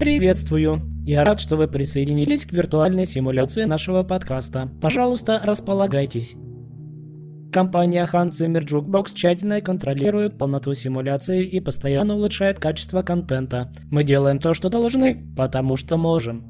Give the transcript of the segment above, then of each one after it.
Приветствую! Я рад, что вы присоединились к виртуальной симуляции нашего подкаста. Пожалуйста, располагайтесь. Компания Hans Zimmer Jukebox тщательно контролирует полноту симуляции и постоянно улучшает качество контента. Мы делаем то, что должны, потому что можем.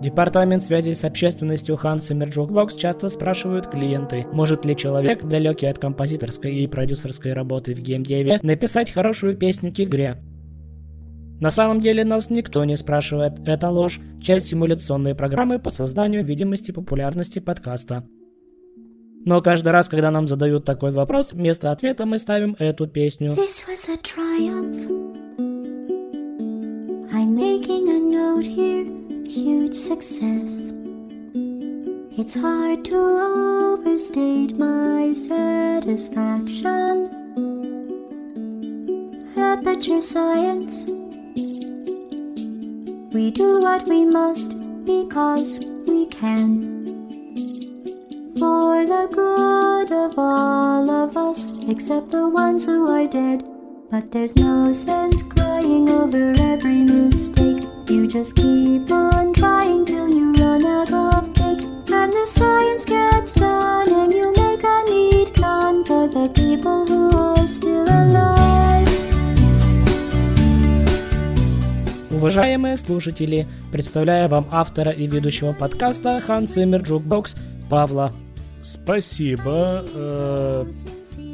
Департамент связи с общественностью Zimmer Jukebox часто спрашивают клиенты, может ли человек, далекий от композиторской и продюсерской работы в геймдеве, написать хорошую песню к игре. На самом деле нас никто не спрашивает, это ложь, часть симуляционной программы по созданию видимости популярности подкаста. Но каждый раз, когда нам задают такой вопрос, вместо ответа мы ставим эту песню. This was a triumph. I'm making a note here. huge success. It's hard to overstate my satisfaction. Aperture science. We do what we must because we can. For the good of all of us, except the ones who are dead. But there's no sense crying over every mistake. You just keep Уважаемые слушатели, представляю вам автора и ведущего подкаста Zimmer Jukebox Павла. Спасибо э,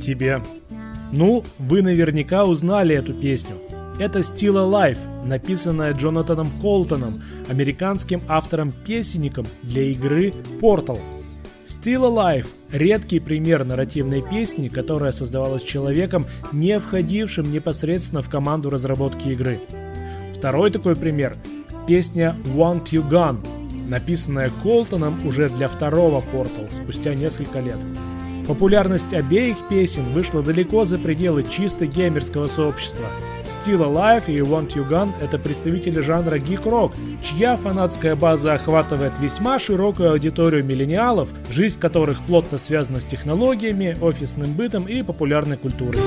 тебе. Ну, вы наверняка узнали эту песню. Это Still Alive, написанная Джонатаном Колтоном, американским автором-песенником для игры Portal. Still Alive – редкий пример нарративной песни, которая создавалась человеком, не входившим непосредственно в команду разработки игры. Второй такой пример – песня Want You Gone, написанная Колтоном уже для второго Portal спустя несколько лет. Популярность обеих песен вышла далеко за пределы чисто геймерского сообщества – Still Alive и Want You Gun — это представители жанра гик-рок, чья фанатская база охватывает весьма широкую аудиторию миллениалов, жизнь которых плотно связана с технологиями, офисным бытом и популярной культурой.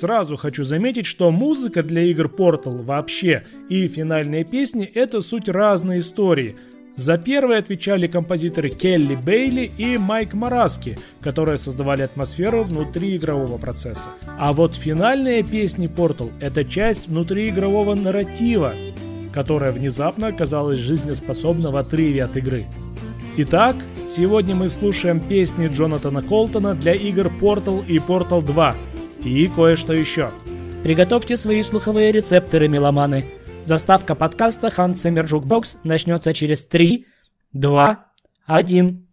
Сразу хочу заметить, что музыка для игр Portal вообще и финальные песни — это суть разные истории — за первые отвечали композиторы Келли Бейли и Майк Мараски, которые создавали атмосферу внутри игрового процесса. А вот финальные песни Portal — это часть внутриигрового нарратива, которая внезапно оказалась жизнеспособна в отрыве от игры. Итак, сегодня мы слушаем песни Джонатана Колтона для игр Portal и Portal 2 и кое-что еще. Приготовьте свои слуховые рецепторы, меломаны. Заставка подкаста Zimmer Jukebox начнется через 3, 2, 1.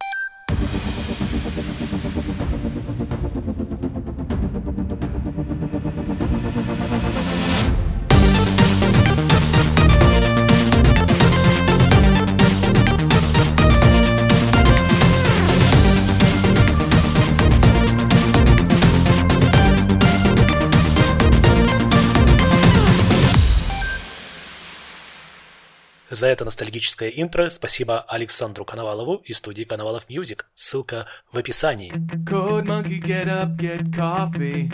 За это ностальгическое интро спасибо Александру Коновалову и студии Коновалов Music. Ссылка в описании. Code monkey, get up, get coffee.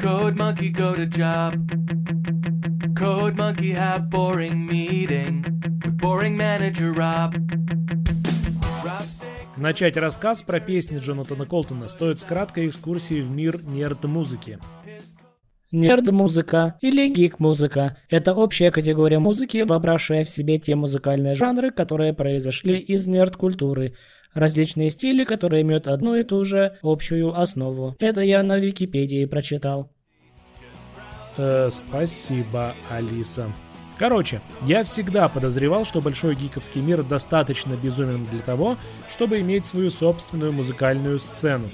Code monkey, go to job. Code monkey, have boring meeting with boring manager Rob. Начать рассказ про песни Джонатана Колтона стоит с краткой экскурсии в мир нерд-музыки. Нерд-музыка или гик-музыка – это общая категория музыки, вобравшая в себе те музыкальные жанры, которые произошли из нерд-культуры. Различные стили, которые имеют одну и ту же общую основу. Это я на Википедии прочитал. Э, спасибо, Алиса. Короче, я всегда подозревал, что большой гиковский мир достаточно безумен для того, чтобы иметь свою собственную музыкальную сцену.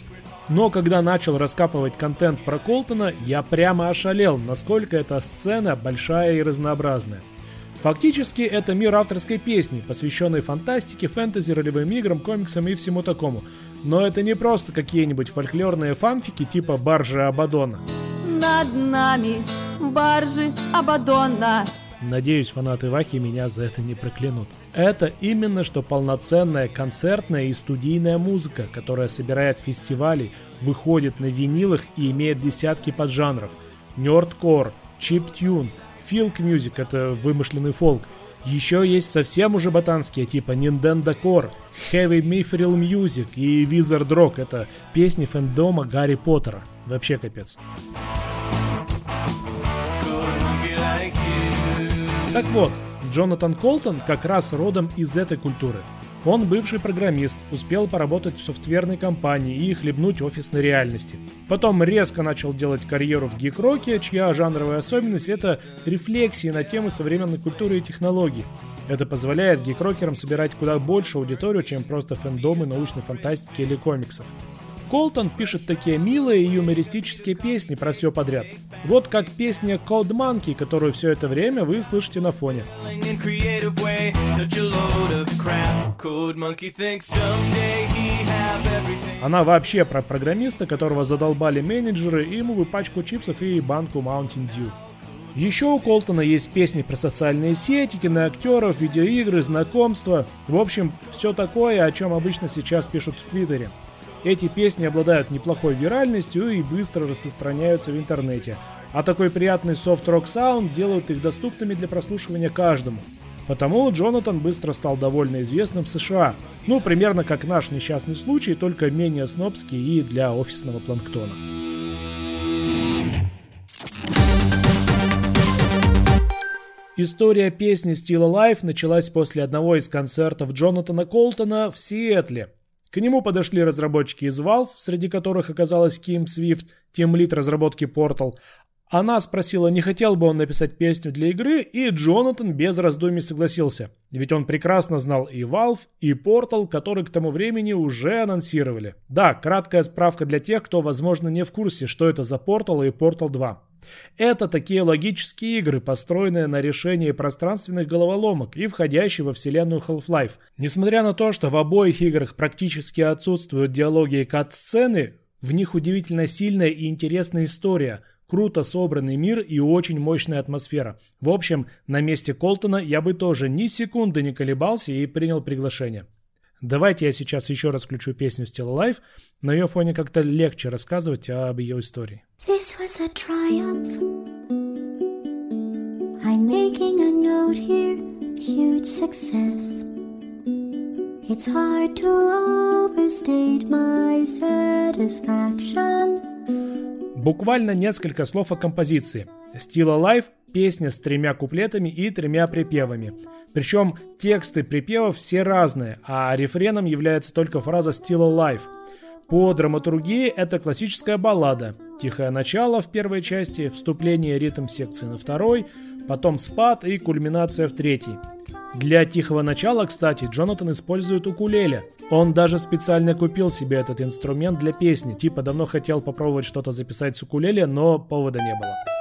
Но когда начал раскапывать контент про Колтона, я прямо ошалел, насколько эта сцена большая и разнообразная. Фактически это мир авторской песни, посвященной фантастике, фэнтези, ролевым играм, комиксам и всему такому. Но это не просто какие-нибудь фольклорные фанфики типа баржи Абадона. Над нами баржи Абадона. Надеюсь, фанаты Вахи меня за это не проклянут. Это именно что полноценная концертная и студийная музыка, которая собирает фестивали, выходит на винилах и имеет десятки поджанров. Нердкор, чип-тюн, филк-мюзик — это вымышленный фолк. Еще есть совсем уже ботанские, типа Nintendo Core, Heavy Mithril Music и Wizard Rock — это песни фэндома Гарри Поттера. Вообще капец. Так вот, Джонатан Колтон как раз родом из этой культуры. Он бывший программист, успел поработать в софтверной компании и хлебнуть офисной реальности. Потом резко начал делать карьеру в гик-роке, чья жанровая особенность — это рефлексии на темы современной культуры и технологий. Это позволяет гик-рокерам собирать куда больше аудиторию, чем просто фэндомы научной фантастики или комиксов. Колтон пишет такие милые и юмористические песни про все подряд. Вот как песня Cold Monkey, которую все это время вы слышите на фоне. Она вообще про программиста, которого задолбали менеджеры, и ему бы пачку чипсов и банку Mountain Dew. Еще у Колтона есть песни про социальные сети, киноактеров, видеоигры, знакомства. В общем, все такое, о чем обычно сейчас пишут в Твиттере. Эти песни обладают неплохой виральностью и быстро распространяются в интернете. А такой приятный софт-рок саунд делают их доступными для прослушивания каждому. Потому Джонатан быстро стал довольно известным в США. Ну, примерно как наш несчастный случай, только менее снобский и для офисного планктона. История песни Still Alive началась после одного из концертов Джонатана Колтона в Сиэтле. К нему подошли разработчики из Valve, среди которых оказалась Ким Свифт, тимлит разработки Portal. Она спросила, не хотел бы он написать песню для игры, и Джонатан без раздумий согласился. Ведь он прекрасно знал и Valve, и Portal, который к тому времени уже анонсировали. Да, краткая справка для тех, кто, возможно, не в курсе, что это за Portal и Portal 2. Это такие логические игры, построенные на решении пространственных головоломок и входящие во вселенную Half-Life. Несмотря на то, что в обоих играх практически отсутствуют диалоги и кат-сцены, в них удивительно сильная и интересная история, круто собранный мир и очень мощная атмосфера. В общем, на месте Колтона я бы тоже ни секунды не колебался и принял приглашение. Давайте я сейчас еще раз включу песню Still Alive, на ее фоне как-то легче рассказывать об ее истории. This was a triumph. I'm making a note here, huge success. It's hard to overstate my satisfaction. Буквально несколько слов о композиции. Still Alive – песня с тремя куплетами и тремя припевами. Причем тексты припевов все разные, а рефреном является только фраза «Still Alive». По драматургии это классическая баллада. Тихое начало в первой части, вступление ритм секции на второй, потом спад и кульминация в третьей. Для тихого начала, кстати, Джонатан использует укулеле. Он даже специально купил себе этот инструмент для песни, типа давно хотел попробовать что-то записать с укулеле, но повода не было.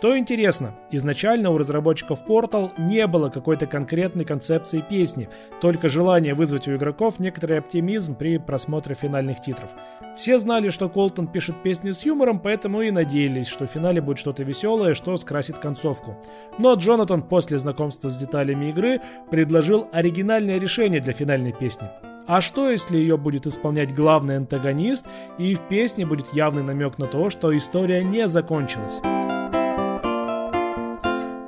Что интересно, изначально у разработчиков Portal не было какой-то конкретной концепции песни, только желание вызвать у игроков некоторый оптимизм при просмотре финальных титров. Все знали, что Колтон пишет песни с юмором, поэтому и надеялись, что в финале будет что-то веселое, что скрасит концовку. Но Джонатан после знакомства с деталями игры предложил оригинальное решение для финальной песни. А что, если ее будет исполнять главный антагонист, и в песне будет явный намек на то, что история не закончилась?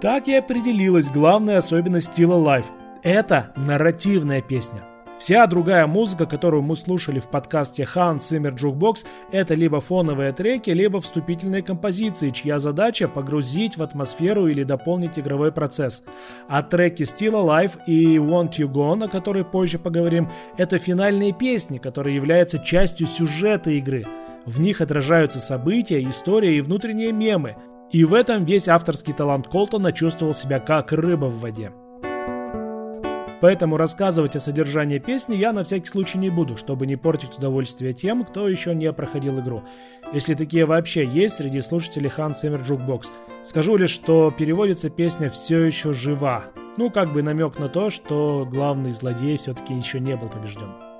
Так и определилась главная особенность Still Alive. Это нарративная песня. Вся другая музыка, которую мы слушали в подкасте Hans Zimmer Jukebox, это либо фоновые треки, либо вступительные композиции, чья задача погрузить в атмосферу или дополнить игровой процесс. А треки Still Alive и Want You Gone, о которой позже поговорим, это финальные песни, которые являются частью сюжета игры. В них отражаются события, история и внутренние мемы, и в этом весь авторский талант Колтона чувствовал себя как рыба в воде. Поэтому рассказывать о содержании песни я на всякий случай не буду, чтобы не портить удовольствие тем, кто еще не проходил игру. Если такие вообще есть среди слушателей Hans Zimmer Jukebox. Скажу лишь, что переводится песня «все еще жива». Ну, как бы намек на то, что главный злодей все-таки еще не был побежден.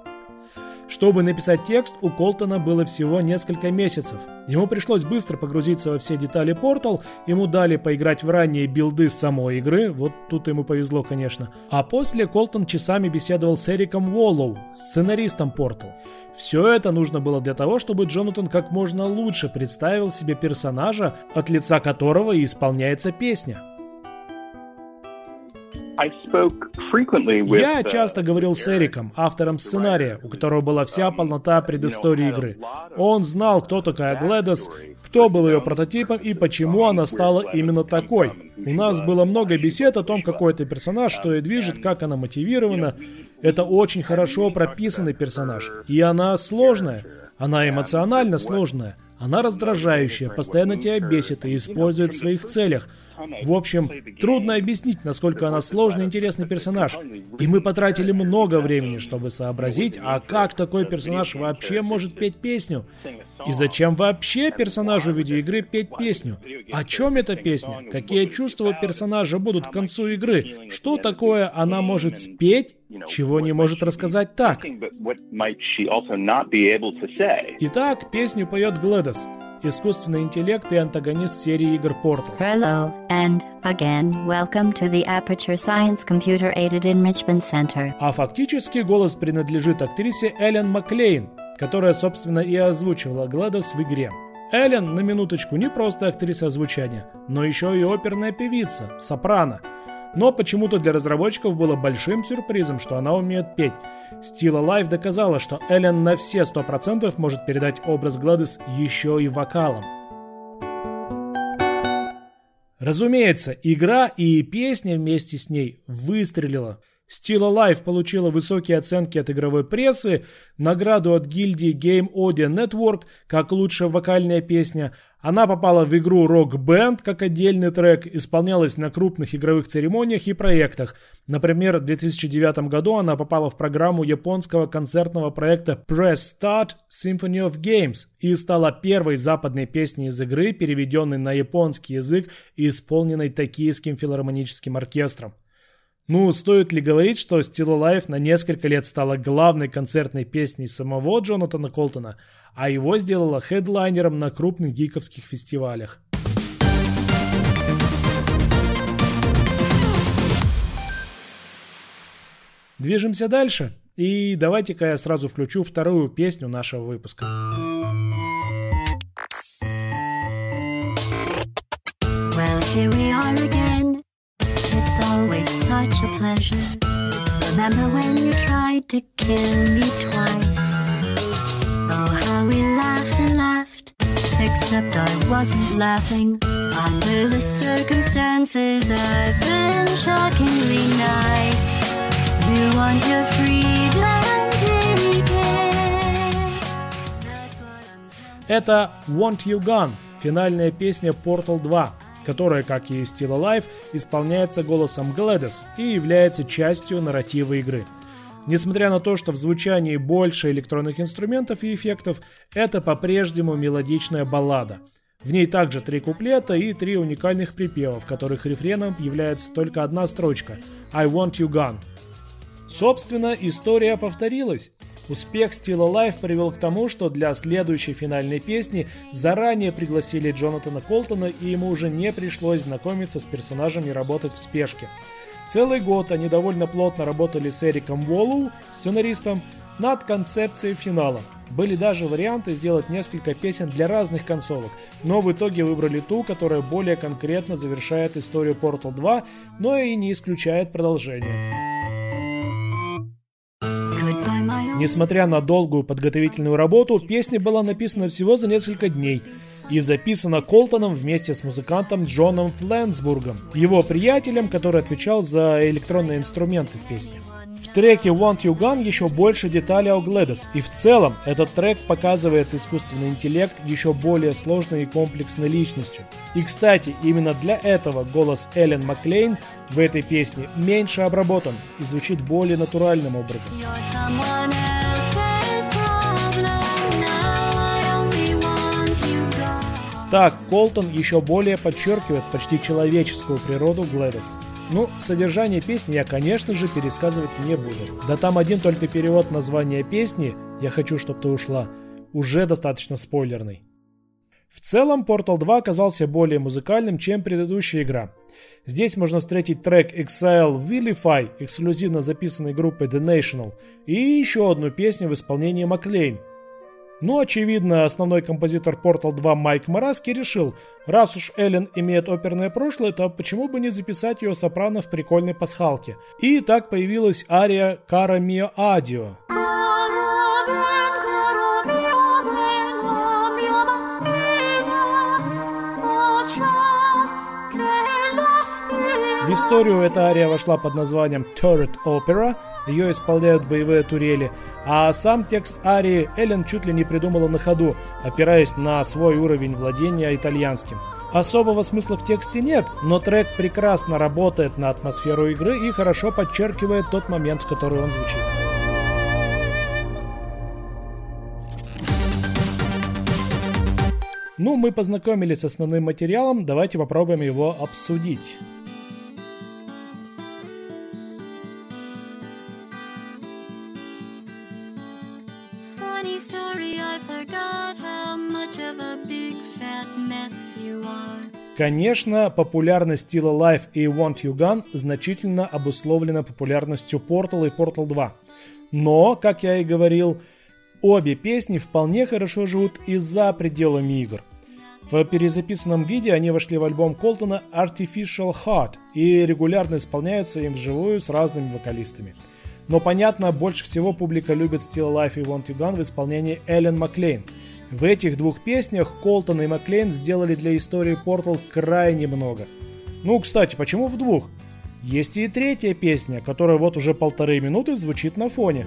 Чтобы написать текст, у Колтона было всего несколько месяцев. Ему пришлось быстро погрузиться во все детали Portal, ему дали поиграть в ранние билды самой игры, вот тут ему повезло, конечно. А после Колтон часами беседовал с Эриком Уоллоу, сценаристом Portal. Все это нужно было для того, чтобы Джонатан как можно лучше представил себе персонажа, от лица которого и исполняется песня. Я часто говорил с Эриком, автором сценария, у которого была вся полнота предыстории игры. Он знал, кто такая Гледос, кто был ее прототипом и почему она стала именно такой. У нас было много бесед о том, какой это персонаж, что ее движет, как она мотивирована. Это очень хорошо прописанный персонаж. И она сложная. Она эмоционально сложная. Она раздражающая, постоянно тебя бесит и использует в своих целях. В общем, трудно объяснить, насколько она сложный и интересный персонаж. И мы потратили много времени, чтобы сообразить, а как такой персонаж вообще может петь песню? И зачем вообще персонажу видеоигры петь песню? О чем эта песня? Какие чувства у персонажа будут к концу игры? Что такое она может спеть, чего не может рассказать так? Итак, песню поет Глэдос искусственный интеллект и антагонист серии игр Portal. Hello, and again, welcome to the Aperture Science Computer Aided Enrichment Center. А фактически голос принадлежит актрисе Эллен Маклейн, которая, собственно, и озвучивала Гладос в игре. Эллен, на минуточку, не просто актриса озвучания, но еще и оперная певица, сопрано. Но почему-то для разработчиков было большим сюрпризом, что она умеет петь. Steel Alive доказала, что Эллен на все 100% может передать образ Гладис еще и вокалом. Разумеется, игра и песня вместе с ней выстрелила – Still Alive получила высокие оценки от игровой прессы, награду от гильдии Game Audio Network как лучшая вокальная песня. Она попала в игру Rock Band как отдельный трек, исполнялась на крупных игровых церемониях и проектах. Например, в 2009 году она попала в программу японского концертного проекта Press Start Symphony of Games и стала первой западной песней из игры, переведенной на японский язык и исполненной Токийским филармоническим оркестром. Ну, стоит ли говорить, что Still Alive на несколько лет стала главной концертной песней самого Джонатана Колтона, а его сделала хедлайнером на крупных гиковских фестивалях. Движемся дальше. И давайте-ка я сразу включу вторую песню нашего выпуска. Well, here we are again. It's always such a pleasure. Remember when you tried to kill me twice? Oh, how we laughed and laughed. Except I wasn't laughing. Under the circumstances, I've been shockingly nice. You want your freedom, take it. Это Want You Gone, финальная песня Portal 2, которая, как и Still Alive, исполняется голосом Gladys и является частью нарратива игры. Несмотря на то, что в звучании больше электронных инструментов и эффектов, это по-прежнему мелодичная баллада. В ней также три куплета и три уникальных припева, в которых рефреном является только одна строчка «I want you gone». Собственно, история повторилась. Успех Still Alive привел к тому, что для следующей финальной песни заранее пригласили Джонатана Колтона, и ему уже не пришлось знакомиться с персонажем и работать в спешке. Целый год они довольно плотно работали с Эриком Уоллоу, сценаристом, над концепцией финала. Были даже варианты сделать несколько песен для разных концовок, но в итоге выбрали ту, которая более конкретно завершает историю Portal 2, но и не исключает продолжение. Несмотря на долгую подготовительную работу, песня была написана всего за несколько дней и записана Колтоном вместе с музыкантом Джоном Фленсбургом, его приятелем, который отвечал за электронные инструменты в песне. В треке Want You Gone еще больше деталей о Гледос, и в целом этот трек показывает искусственный интеллект еще более сложной и комплексной личностью. И кстати, именно для этого голос Эллен Маклейн в этой песне меньше обработан и звучит более натуральным образом. Так, Колтон еще более подчеркивает почти человеческую природу Глэдис. Ну, содержание песни я, конечно же, пересказывать не буду. Да там один только перевод названия песни «Я хочу, чтобы ты ушла» уже достаточно спойлерный. В целом, Portal 2 оказался более музыкальным, чем предыдущая игра. Здесь можно встретить трек Exile Willify, эксклюзивно записанный группой The National, и еще одну песню в исполнении Маклейн. Ну, очевидно, основной композитор Portal 2 Майк Мараски решил, раз уж Эллен имеет оперное прошлое, то почему бы не записать ее сопрано в прикольной пасхалке. И так появилась ария Кара Мио Адио. Историю эта ария вошла под названием Turret Opera, ее исполняют боевые турели, а сам текст арии Эллен чуть ли не придумала на ходу, опираясь на свой уровень владения итальянским. Особого смысла в тексте нет, но трек прекрасно работает на атмосферу игры и хорошо подчеркивает тот момент, в который он звучит. Ну, мы познакомились с основным материалом, давайте попробуем его обсудить. Конечно, популярность Still Alive и Want You Gun значительно обусловлена популярностью Portal и Portal 2. Но, как я и говорил, обе песни вполне хорошо живут и за пределами игр. В перезаписанном виде они вошли в альбом Колтона Artificial Heart и регулярно исполняются им вживую с разными вокалистами. Но понятно, больше всего публика любит Still Alive и Want You Gun в исполнении Эллен Маклейн – в этих двух песнях Колтон и Маклейн сделали для истории Portal крайне много. Ну, кстати, почему в двух? Есть и третья песня, которая вот уже полторы минуты звучит на фоне.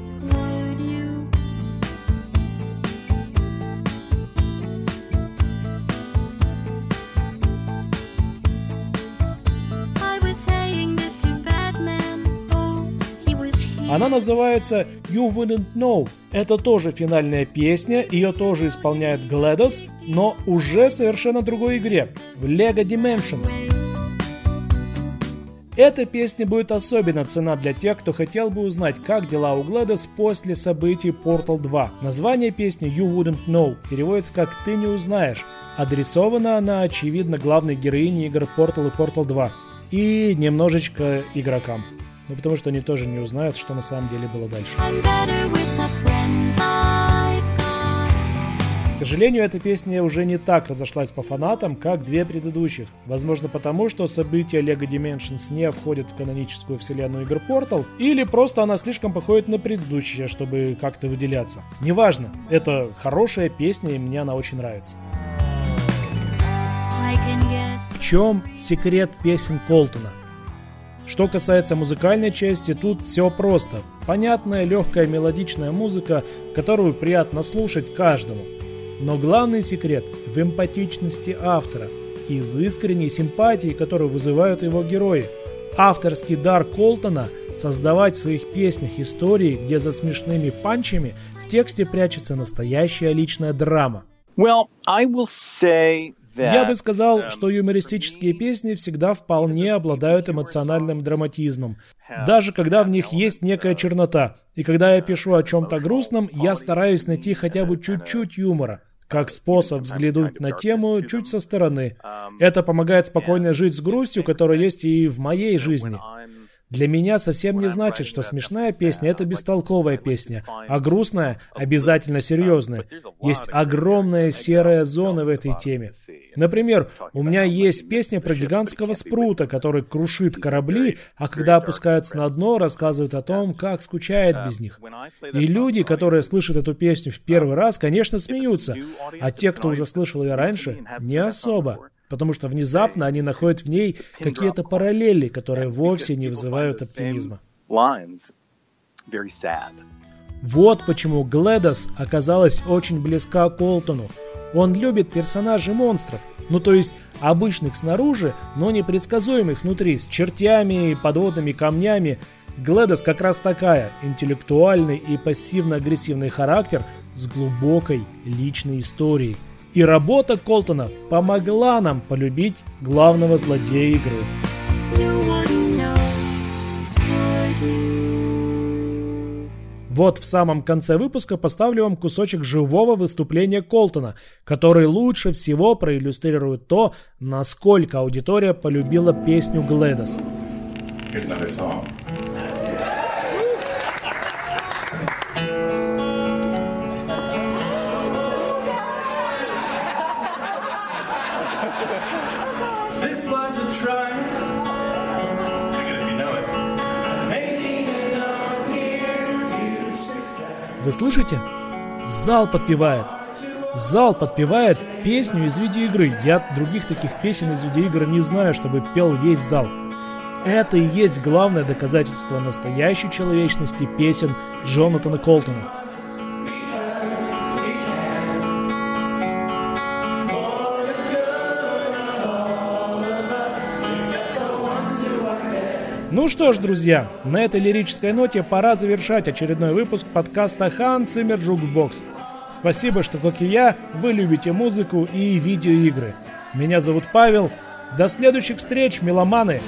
Она называется You Wouldn't Know. Это тоже финальная песня, ее тоже исполняет GLaDOS, но уже в совершенно другой игре, в LEGO Dimensions. Эта песня будет особенно цена для тех, кто хотел бы узнать, как дела у GLaDOS после событий Portal 2. Название песни You Wouldn't Know переводится как «Ты не узнаешь». Адресована она, очевидно, главной героине игр Portal и Portal 2 и немножечко игрокам. Ну, потому что они тоже не узнают, что на самом деле было дальше. К сожалению, эта песня уже не так разошлась по фанатам, как две предыдущих. Возможно потому, что события LEGO Dimensions не входят в каноническую вселенную игр Portal, или просто она слишком походит на предыдущие, чтобы как-то выделяться. Неважно, это хорошая песня и мне она очень нравится. В чем секрет песен Колтона? Что касается музыкальной части, тут все просто. Понятная, легкая, мелодичная музыка, которую приятно слушать каждому. Но главный секрет в эмпатичности автора и в искренней симпатии, которую вызывают его герои. Авторский дар Колтона – создавать в своих песнях истории, где за смешными панчами в тексте прячется настоящая личная драма. Well, I will say я бы сказал, um, что юмористические песни всегда вполне обладают эмоциональным драматизмом, даже когда в них есть некая чернота. И когда я пишу о чем-то грустном, я стараюсь найти хотя бы чуть-чуть юмора как способ взглянуть на тему чуть со стороны. Um, Это помогает спокойно жить с грустью, которая есть и в моей жизни. Для меня совсем не значит, что смешная песня — это бестолковая песня, а грустная — обязательно серьезная. Есть огромная серая зона в этой теме. Например, у меня есть песня про гигантского спрута, который крушит корабли, а когда опускается на дно, рассказывает о том, как скучает без них. И люди, которые слышат эту песню в первый раз, конечно, смеются, а те, кто уже слышал ее раньше, не особо. Потому что внезапно они находят в ней какие-то параллели, которые вовсе не вызывают оптимизма. Вот почему Гледос оказалась очень близка Колтону. Он любит персонажей монстров, ну то есть обычных снаружи, но непредсказуемых внутри, с чертями и подводными камнями. Гледос как раз такая, интеллектуальный и пассивно-агрессивный характер с глубокой личной историей – и работа Колтона помогла нам полюбить главного злодея игры. Вот в самом конце выпуска поставлю вам кусочек живого выступления Колтона, который лучше всего проиллюстрирует то, насколько аудитория полюбила песню Глэдос. Here's another song. Вы слышите? Зал подпевает. Зал подпевает песню из видеоигры. Я других таких песен из видеоигр не знаю, чтобы пел весь зал. Это и есть главное доказательство настоящей человечности песен Джонатана Колтона. Ну что ж, друзья, на этой лирической ноте пора завершать очередной выпуск подкаста Hans Zimmer Jukebox. Спасибо, что, как и я, вы любите музыку и видеоигры. Меня зовут Павел. До следующих встреч, меломаны!